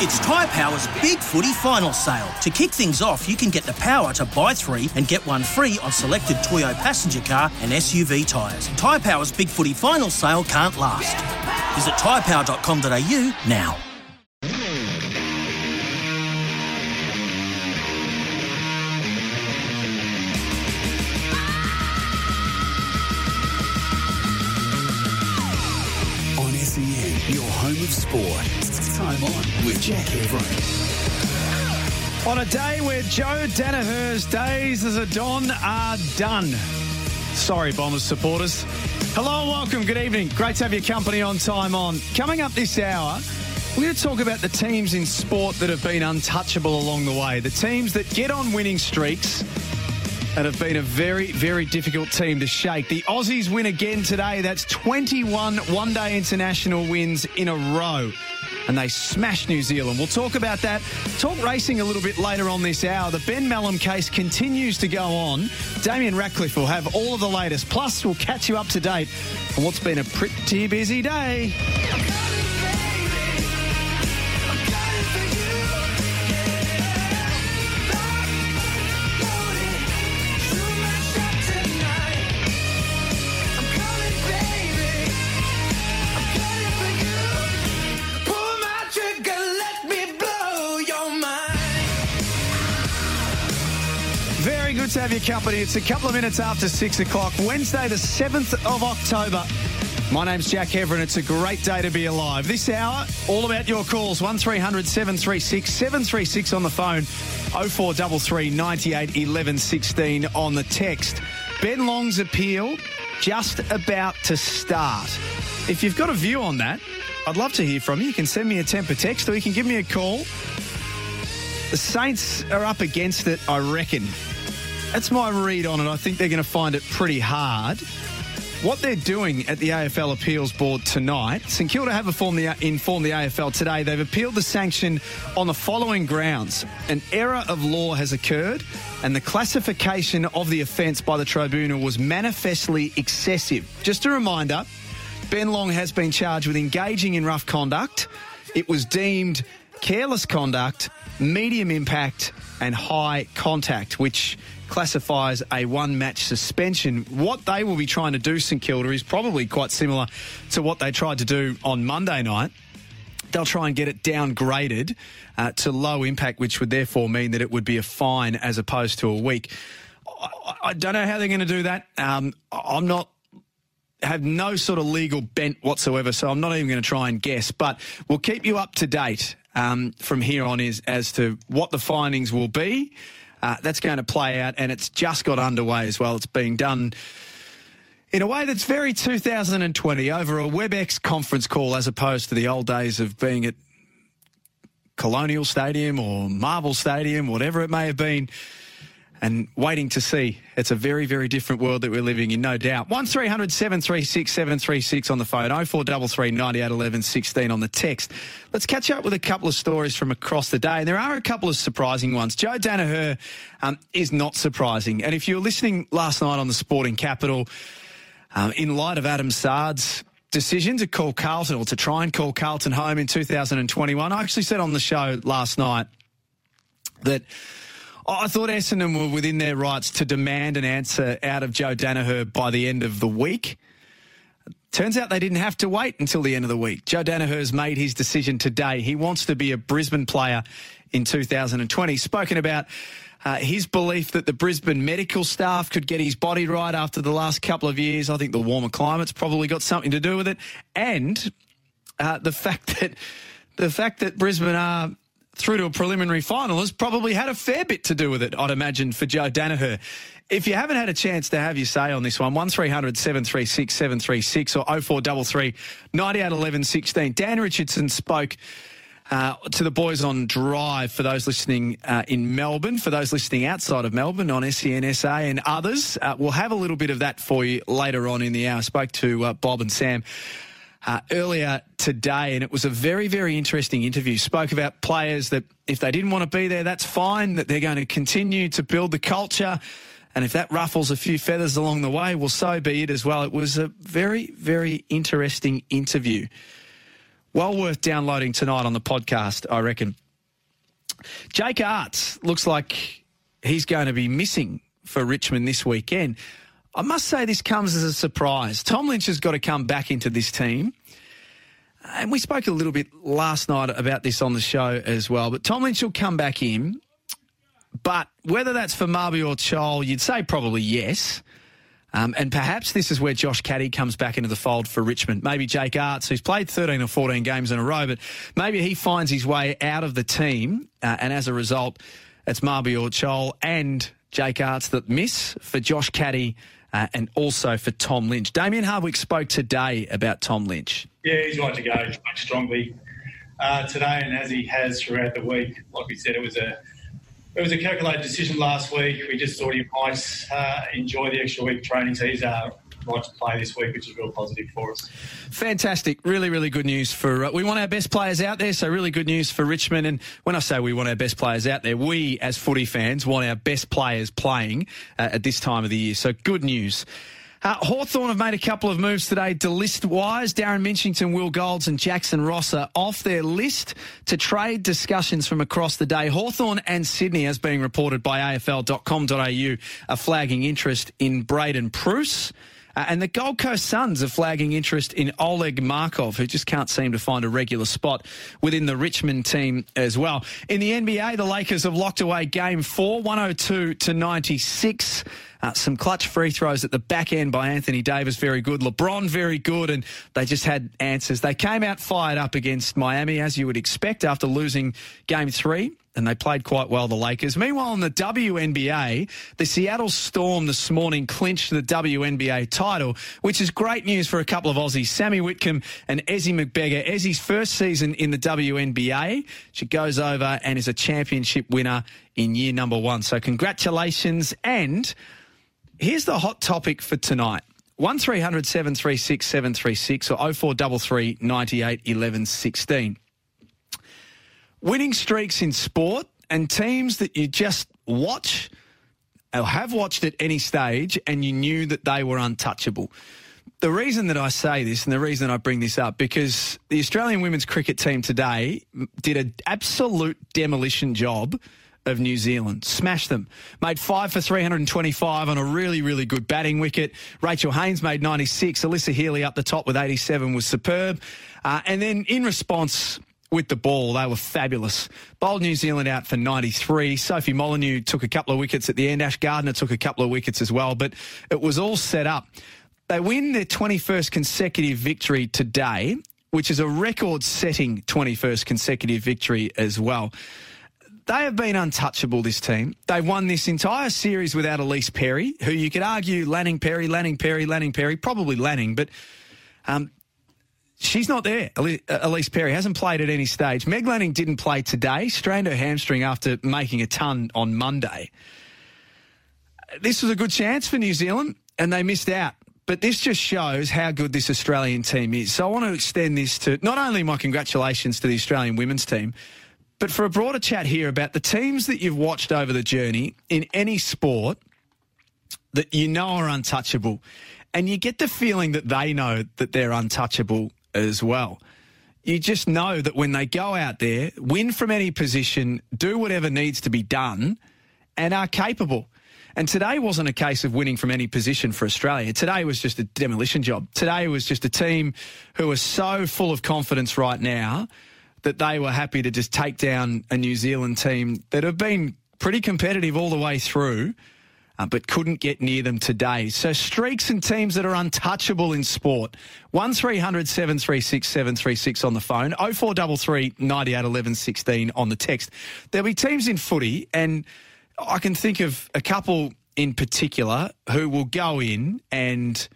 It's Tyre Power's Big Footy Final Sale. To kick things off, you can get the power to buy three and get one free on selected Toyo passenger car and SUV tyres. Tyre Power's Big Footy Final Sale can't last. Visit tyrepower.com.au now. On SEN, your home of sport. Time on with Jack Heverin. On a day where Joe Daniher's days as a Don are done. Sorry, Bombers supporters. Hello and welcome. Good evening. Great to have your company on Time On. Coming up this hour, we're going to talk about the teams in sport that have been untouchable along the way. The teams that get on winning streaks and have been a very, very difficult team to shake. The Aussies win again today. That's 21 one day international wins in a row. And they smash New Zealand. We'll talk about that. Talk racing a little bit later on this hour. The Ben Melham case continues to go on. Damien Ratcliffe will have all of the latest. Plus, we'll catch you up to date on what's been a pretty busy day. Your company. It's a couple of minutes after six o'clock, Wednesday, the 7th of October. My name's Jack Heverin. It's a great day to be alive. This hour, all about your calls 1300 736 736 on the phone, 0433 98 11 16 on the text. Ben Long's appeal just about to start. If you've got a view on that, I'd love to hear from you. You can send me a temper text or you can give me a call. The Saints are up against it, I reckon. That's my read on it. I think they're going to find it pretty hard. What they're doing at the AFL Appeals Board tonight, St Kilda have informed the, informed the AFL today they've appealed the sanction on the following grounds. An error of law has occurred and the classification of the offence by the tribunal was manifestly excessive. Just a reminder, Ben Long has been charged with engaging in rough conduct. It was deemed careless conduct, medium impact, and high contact, which classifies a one match suspension. What they will be trying to do, St Kilda, is probably quite similar to what they tried to do on Monday night. They'll try and get it downgraded uh, to low impact, which would therefore mean that it would be a fine as opposed to a week. I, I don't know how they're going to do that. Um, I'm not have no sort of legal bent whatsoever, so I'm not even going to try and guess. But we'll keep you up to date um, from here on is as to what the findings will be. Uh, that's going to play out, and it's just got underway as well. It's being done in a way that's very 2020 over a WebEx conference call as opposed to the old days of being at Colonial Stadium or Marvel Stadium, whatever it may have been and waiting to see. It's a very, very different world that we're living in, no doubt. 1300 736 736 on the phone, 0433 98 11 16 on the text. Let's catch up with a couple of stories from across the day. And there are a couple of surprising ones. Joe Daniher um, is not surprising. And if you were listening last night on the Sporting Capital, um, in light of Adam Saad's decision to call Carlton or to try and call Carlton home in 2021, I actually said on the show last night that I thought Essendon were within their rights to demand an answer out of Joe Daniher by the end of the week. Turns out they didn't have to wait until the end of the week. Joe Daniher's made his decision today. He wants to be a Brisbane player in 2020. Spoken about uh, his belief that the Brisbane medical staff could get his body right after the last couple of years. I think the warmer climate's probably got something to do with it, and uh, the fact that the fact that Brisbane are through to a preliminary final has probably had a fair bit to do with it, I'd imagine, for Joe Daniher. If you haven't had a chance to have your say on this one, 1300 736 736 or 0433 98 11 16. Dan Richardson spoke uh, to the boys on Drive for those listening uh, in Melbourne, for those listening outside of Melbourne on SENSA and others. Uh, we'll have a little bit of that for you later on in the hour. I spoke to uh, Bob and Sam. Uh, earlier today, and it was a very, very interesting interview. Spoke about players that if they didn't want to be there, that's fine, that they're going to continue to build the culture. And if that ruffles a few feathers along the way, well, so be it as well. It was a very, very interesting interview. Well worth downloading tonight on the podcast, I reckon. Jake Aarts looks like he's going to be missing for Richmond this weekend. I must say this comes as a surprise. Tom Lynch has got to come back into this team. And we spoke a little bit last night about this on the show as well. But Tom Lynch will come back in. But whether that's for Mabior Chol, you'd say probably yes. Um, and perhaps this is where Josh Caddy comes back into the fold for Richmond. Maybe Jake Aarts, who's played 13 or 14 games in a row, but maybe he finds his way out of the team. Uh, and as a result, it's Mabior Chol and Jake Aarts that miss for Josh Caddy uh, and also for Tom Lynch. Damien Hardwick spoke today about Tom Lynch. Yeah, he's right to go. He spoke strongly uh, today, and as he has throughout the week. Like we said, it was a it was a calculated decision last week. We just thought he might uh, enjoy the extra week training. So he's uh, to play this week, which is real positive for us. Fantastic. Really, really good news for. Uh, we want our best players out there, so really good news for Richmond. And when I say we want our best players out there, we as footy fans want our best players playing uh, at this time of the year. So good news. Uh, Hawthorn have made a couple of moves today to list wise. Darren Minchington, Will Golds and Jackson Ross are off their list to trade discussions from across the day. Hawthorn and Sydney, as being reported by AFL.com.au, are flagging interest in Braydon Preuss. Uh, and the Gold Coast Suns are flagging interest in Oleg Markov, who just can't seem to find a regular spot within the Richmond team as well. In the NBA, the Lakers have locked away game four, 102 to 96. Uh, some clutch free throws at the back end by Anthony Davis, very good. LeBron, very good. And they just had answers. They came out fired up against Miami, as you would expect, after losing game three and they played quite well, the Lakers. Meanwhile, in the WNBA, the Seattle Storm this morning clinched the WNBA title, which is great news for a couple of Aussies, Sammy Whitcomb and Ezi Magbegor. Ezi's first season in the WNBA. She goes over and is a championship winner in year number one. So congratulations. And here's the hot topic for tonight. 1300 736 736 or 0433 98 11 16 winning streaks in sport and teams that you just watch or have watched at any stage and you knew that they were untouchable. The reason that I say this and the reason I bring this up because the Australian women's cricket team today did an absolute demolition job of New Zealand. Smashed them. Made five for 325 on a really, really good batting wicket. Rachel Haynes made 96. Alyssa Healy up the top with 87 was superb. Uh, and then in response, with the ball. They were fabulous. Bowled New Zealand out for 93. Sophie Molyneux took a couple of wickets at the end. Ash Gardner took a couple of wickets as well, but it was all set up. They win their 21st consecutive victory today, which is a record setting 21st consecutive victory as well. They have been untouchable, this team. They've won this entire series without Ellyse Perry, who you could argue Lanning Perry, Lanning Perry, Lanning Perry, probably Lanning, but um, She's not there. Uh, Ellyse Perry hasn't played at any stage. Meg Lanning didn't play today, strained her hamstring after making a ton on Monday. This was a good chance for New Zealand, and they missed out. But this just shows how good this Australian team is. So I want to extend this to not only my congratulations to the Australian women's team, but for a broader chat here about the teams that you've watched over the journey in any sport that you know are untouchable. And you get the feeling that they know that they're untouchable as well. You just know that when they go out there, win from any position, do whatever needs to be done, and are capable. And today wasn't a case of winning from any position for Australia. Today was just a demolition job. Today was just a team who are so full of confidence right now that they were happy to just take down a New Zealand team that have been pretty competitive all the way through uh, but couldn't get near them today. So streaks and teams that are untouchable in sport. 1300 736 736 on the phone, 0433 98 11 16 on the text. There'll be teams in footy, and I can think of a couple in particular who will go in and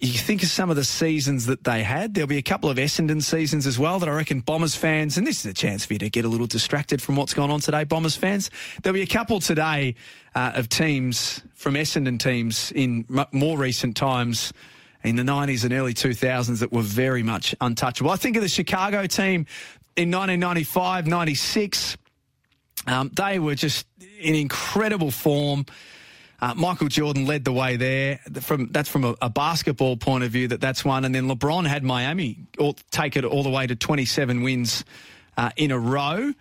you think of some of the seasons that they had. There'll be a couple of Essendon seasons as well that I reckon Bombers fans, and this is a chance for you to get a little distracted from what's gone on today, Bombers fans. There'll be a couple today uh, of teams from Essendon teams in m- more recent times in the 90s and early 2000s that were very much untouchable. I think of the Chicago team in 1995, 96. Um, they were just in incredible form. Uh, Michael Jordan led the way there. From that's from a, a, basketball point of view. That that's one, and then LeBron had Miami all, take it all the way to 27 wins uh, in a row.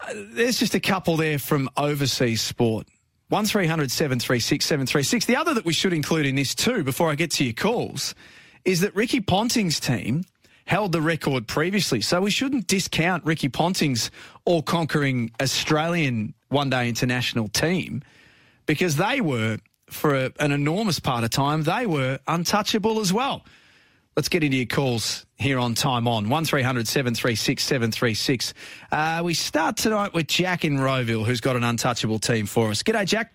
Uh, there's just a couple there from overseas sport. One 736 736. The other that we should include in this too, before I get to your calls, is that Ricky Ponting's team held the record previously. So we shouldn't discount Ricky Ponting's all conquering Australian one day international team because they were, for a, an enormous part of time, they were untouchable as well. Let's get into your calls here on Time On. 1300 736 736. Uh, we start tonight with Jack in Rowville, who's got an untouchable team for us. G'day, Jack.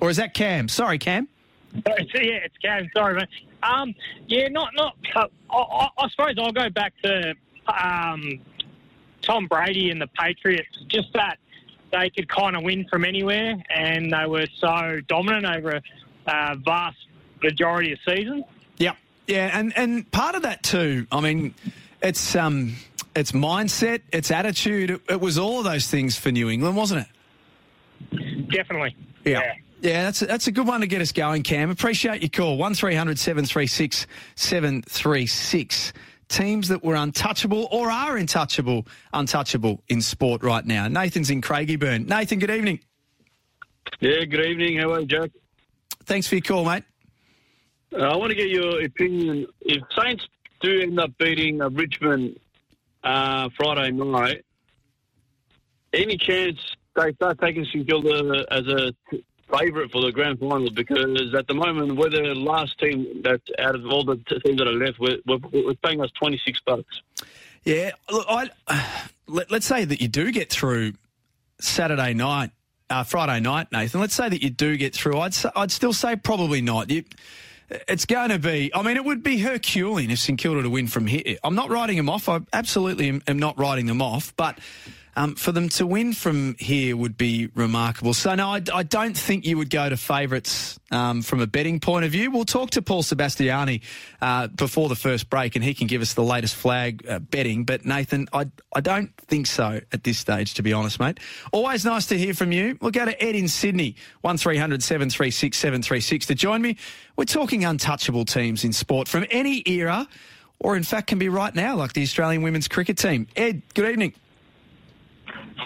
Or is that Cam? Sorry, Cam. yeah, it's Cam. Sorry, mate. Um, yeah, not not. Uh, I, I, suppose I'll go back to um, Tom Brady and the Patriots. Just that they could kind of win from anywhere, and they were so dominant over a uh, vast majority of seasons. Yeah, yeah, and and part of that too. I mean, it's um, it's mindset, it's attitude. It, it was all of those things for New England, wasn't it? Definitely. yeah. yeah. Yeah, that's a, that's a good one to get us going, Cam. Appreciate your call. 1300 736 736. Teams that were untouchable or are untouchable, untouchable in sport right now. Nathan's in Craigieburn. Nathan, good evening. Yeah, good evening. How are you, Jack? Thanks for your call, mate. Uh, I want to get your opinion. If Saints do end up beating uh, Richmond uh, Friday night, any chance they start taking St Kilda as a favourite for the grand final because at the moment we're the last team that out of all the teams that are left. We're, we're, paying us twenty six bucks. Yeah, look, I, let, us say that you do get through Saturday night, uh, Friday night, Nathan. Let's say that you do get through. I'd I'd still say probably not. You, it's going to be. I mean, it would be Herculean if St Kilda to win from here. I'm not writing them off. I absolutely am, am not writing them off, but um, for them to win from here would be remarkable. So, no, I, I don't think you would go to favourites um, from a betting point of view. We'll talk to Paul Sebastiani uh, before the first break, and he can give us the latest flag uh, betting. But, Nathan, I, I don't think so at this stage, to be honest, mate. Always nice to hear from you. We'll go to Ed in Sydney, 1300 736 736 to join me. We're talking untouchable teams in sport from any era, or in fact can be right now, like the Australian women's cricket team. Ed, good evening.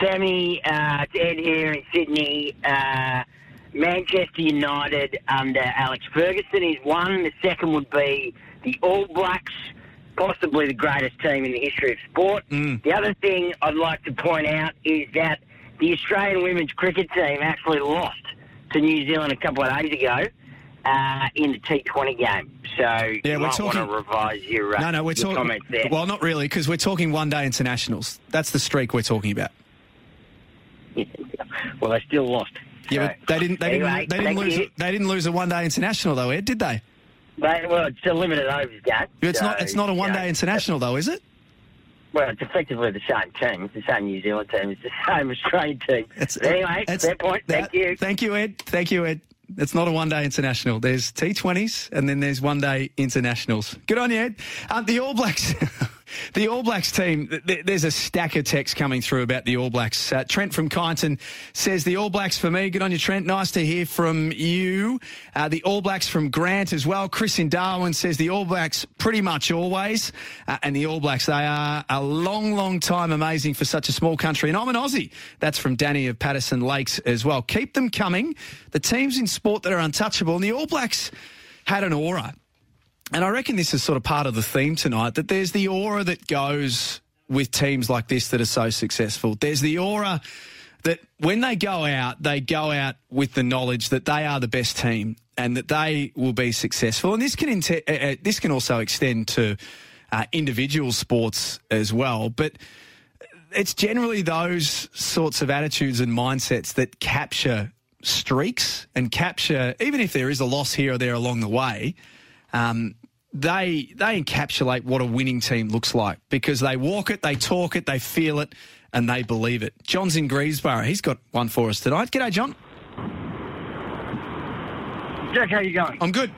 Sammy, uh, it's Ed here in Sydney. Uh, Manchester United under Alex Ferguson is one. The second would be the All Blacks, possibly the greatest team in the history of sport. Mm. The other thing I'd like to point out is that the Australian women's cricket team actually lost to New Zealand a couple of days ago uh, in the T20 game. So yeah, we're talking, revise your, uh, no, no, we're talking, Well, not really, because we're talking one-day internationals. That's the streak we're talking about. well, they still lost. Yeah, so, but they didn't. They anyway, didn't. They didn't lose. You. They didn't lose a one-day international though, Ed. Did they? They, well, it's a limited overs game. It's so, not. It's not a one-day you international though, is it? Well, it's effectively the same team. It's the same New Zealand team. It's the same Australian team. It's, anyway, it's, fair point. Thank you. Thank you, Ed. Thank you, Ed. It's not a one day international. There's T20s and then there's one day internationals. Good on you, Ed. Um, the All Blacks. The All Blacks team, there's a stack of texts coming through about the All Blacks. Uh, Trent from Kyneton says, The All Blacks for me. Good on you, Trent. Nice to hear from you. Uh, the All Blacks from Grant as well. Chris in Darwin says, The All Blacks pretty much always. Uh, and the All Blacks, they are a long, long time amazing for such a small country. And I'm an Aussie. That's from Danny of Patterson Lakes as well. Keep them coming. The teams in sport that are untouchable. And the All Blacks had an aura and I reckon this is sort of part of the theme tonight that there's the aura that goes with teams like this that are so successful. There's the aura that when they go out, they go out with the knowledge that they are the best team and that they will be successful. And this can uh, uh, this can also extend to uh, individual sports as well. But it's generally those sorts of attitudes and mindsets that capture streaks and capture, even if there is a loss here or there along the way, um, they they encapsulate what a winning team looks like because they walk it, they talk it, they feel it, and they believe it. John's in Greensborough. He's got one for us tonight. G'day, John. Jack, how you going? I'm good.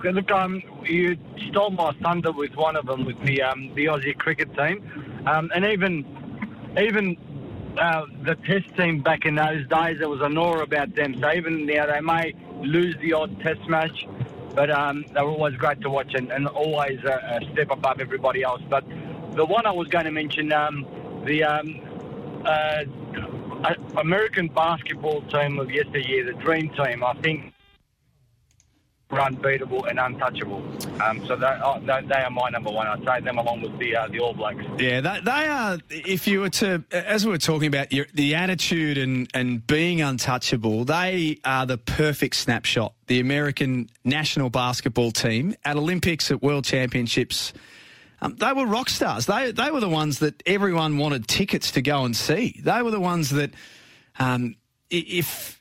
Good. Look, um, you stole my thunder with one of them with the um, the Aussie cricket team, um, and even even uh, the Test team back in those days, there was an aura about them. So even now they may lose the odd Test match, but um, were always great to watch and, and always a, a, step above everybody else. But the one I was going to mention, um, the um, uh, American basketball team of yesteryear, the Dream Team, I think were unbeatable and untouchable. Um, so they, oh, they, they, are my number one. I'd say them along with the uh, the All Blacks. Yeah, they, they, are. If you were to, as we were talking about your, the attitude and and being untouchable, they are the perfect snapshot. The American national basketball team at Olympics, at World Championships. Um, they were rock stars. They they were the ones that everyone wanted tickets to go and see. They were the ones that, um, if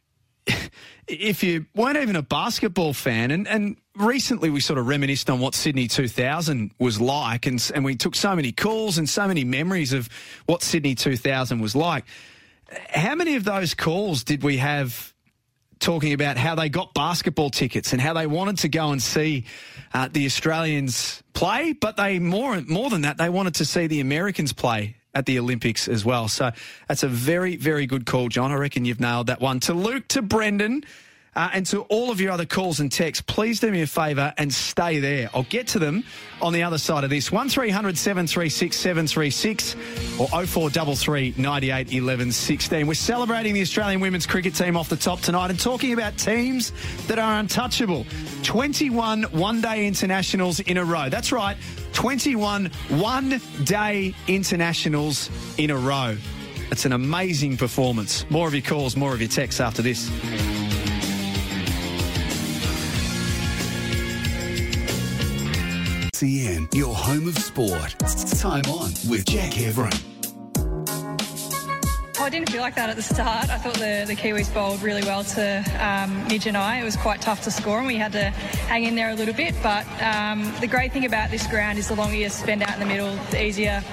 if you weren't even a basketball fan, and, and recently we sort of reminisced on what Sydney 2000 was like, and, and we took so many calls and so many memories of what Sydney 2000 was like. How many of those calls did we have talking about how they got basketball tickets and how they wanted to go and see uh, the Australians play, but they more more than that, they wanted to see the Americans play at the Olympics as well. So that's a very, very good call, John. I reckon you've nailed that one. To Luke, to Brendan, uh, and to all of your other calls and texts, please do me a favour and stay there. I'll get to them on the other side of this. 1300 736 736 or 0433 98 11 16. We're celebrating the Australian women's cricket team off the top tonight and talking about teams that are untouchable. 21 one day internationals in a row. That's right, 21 one day internationals in a row. It's an amazing performance. More of your calls, more of your texts after this. SEN, your home of sport. Time on with Jack Heverin. I didn't feel like that at the start. I thought the, the Kiwis bowled really well to um, Midge and I. It was quite tough to score and we had to hang in there a little bit. But um, the great thing about this ground is the longer you spend out in the middle, the easier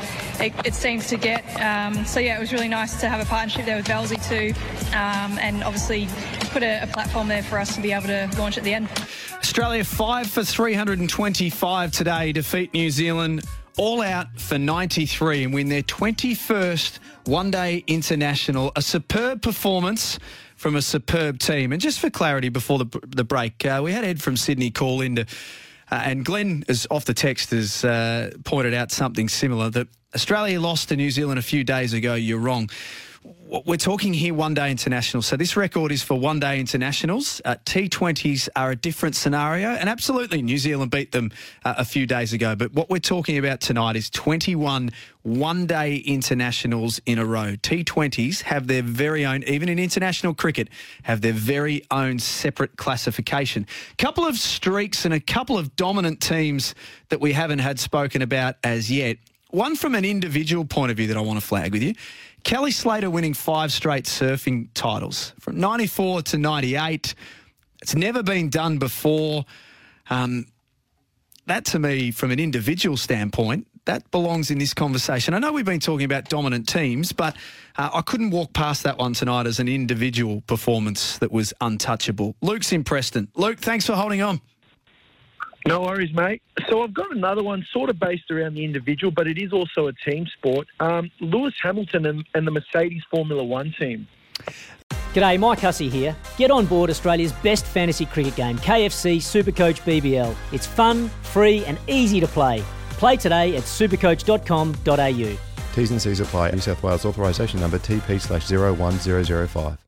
it, it seems to get. Um, so yeah, it was really nice to have a partnership there with Velzy too, um, and obviously put a, a platform there for us to be able to launch at the end. Australia five for 325 today, defeat New Zealand all out for 93 and win their 21st one day international. A superb performance from a superb team. And just for clarity before the, the break, uh, we had Ed from Sydney call in to, uh, and Glenn, is off the text, has uh, pointed out something similar that Australia lost to New Zealand a few days ago. You're wrong. We're talking here one day international. So this record is for one day internationals. Uh, T20s are a different scenario. And absolutely, New Zealand beat them uh, a few days ago. But what we're talking about tonight is 21 one day internationals in a row. T20s have their very own, even in international cricket, have their very own separate classification. Couple of streaks and a couple of dominant teams that we haven't had spoken about as yet. One from an individual point of view that I want to flag with you. Kelly Slater winning five straight surfing titles from 94 to 98. It's never been done before. Um, that to me, from an individual standpoint, that belongs in this conversation. I know we've been talking about dominant teams, but uh, I couldn't walk past that one tonight as an individual performance that was untouchable. Luke's in Preston. Luke, thanks for holding on. No worries, mate. So I've got another one sort of based around the individual, but it is also a team sport. Um, Lewis Hamilton and, and the Mercedes Formula One team. G'day, Mike Hussey here. Get on board Australia's best fantasy cricket game, KFC Supercoach BBL. It's fun, free, and easy to play. Play today at supercoach.com.au. T's and C's apply. New South Wales authorisation number TP slash 01005.